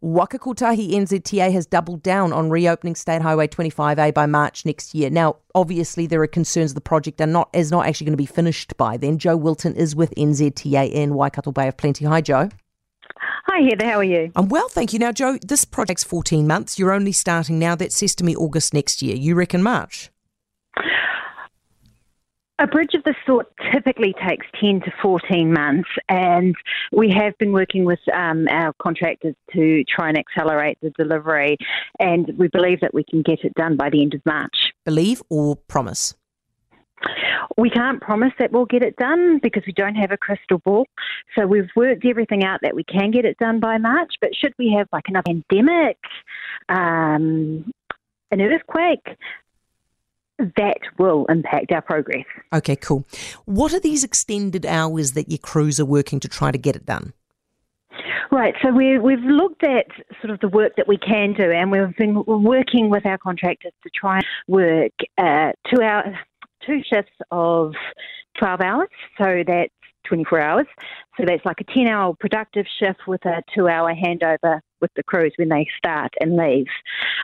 Waka Kotahi NZTA has doubled down on reopening State Highway 25A by March next year. Now, obviously, there are concerns the project are not is not actually going to be finished by then. Jo Wilton is with NZTA in Waikato Bay of Plenty. Hi, Jo. Hi, Heather. How are you? I'm well, thank you. Now, Jo, this project's 14 months. You're only starting now. That says to me August next year. You reckon March? A bridge of this sort typically takes 10 to 14 months, and we have been working with um, our contractors to try and accelerate the delivery, and we believe that we can get it done by the end of March. Believe or promise? We can't promise that we'll get it done because we don't have a crystal ball. So we've worked everything out that we can get it done by March. But should we have like another pandemic, um, an earthquake, that will impact our progress. Okay, cool. What are these extended hours that your crews are working to try to get it done? Right, so we, have looked at sort of the work that we can do, and we've been working with our contractors to try and work uh, two hour, two shifts of twelve hours. So that's 24 hours. So that's like a 10 hour productive shift with a two hour handover with the crews when they start and leave.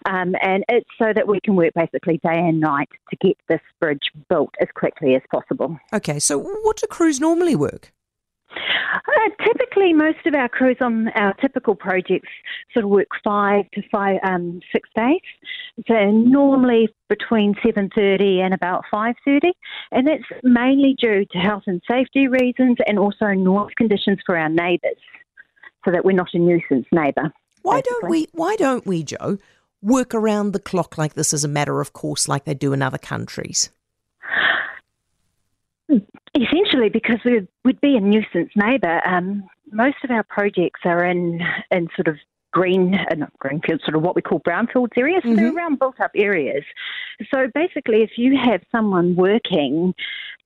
Um, and it's so that we can work basically day and night to get this bridge built as quickly as possible. Okay, so what do crews normally work? Uh, typically, most of our crews on our typical projects sort of work five to five, um, six days. So normally between seven thirty and about five thirty, and that's mainly due to health and safety reasons, and also noise conditions for our neighbours, so that we're not a nuisance neighbour. Why basically. don't we? Why don't we, Jo, work around the clock like this as a matter of course, like they do in other countries? Essentially, because we would be a nuisance neighbour. Um, most of our projects are in in sort of green, uh, not greenfield, sort of what we call brownfields areas. So mm-hmm. they're around built up areas. So basically, if you have someone working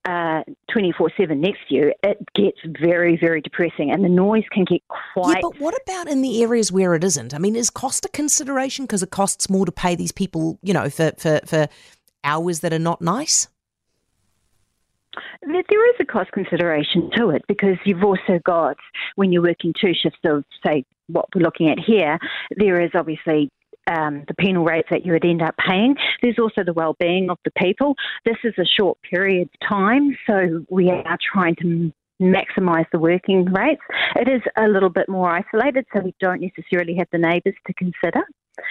uh, 24 7 next to you, it gets very, very depressing and the noise can get quite. Yeah, but what about in the areas where it isn't? I mean, is cost a consideration because it costs more to pay these people, you know, for, for, for hours that are not nice? There is a cost consideration to it because you've also got, when you're working two shifts of, say, what we're looking at here, there is obviously um, the penal rates that you would end up paying. There's also the well-being of the people. This is a short period of time, so we are trying to maximise the working rates. It is a little bit more isolated, so we don't necessarily have the neighbours to consider.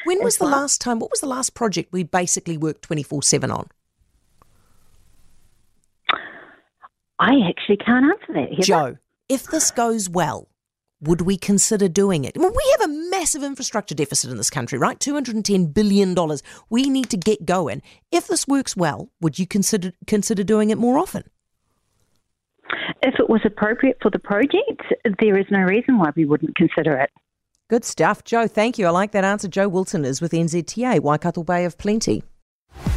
When was the well. last time? What was the last project we basically worked twenty four seven on? I actually can't answer that. Heather. Jo, if this goes well, would we consider doing it? Well, we have a massive infrastructure deficit in this country, right? $210 billion. We need to get going. If this works well, would you consider consider doing it more often? If it was appropriate for the project, there is no reason why we wouldn't consider it. Good stuff. Jo. thank you. I like that answer. Jo Wilton is with NZTA, Waikato Bay of Plenty.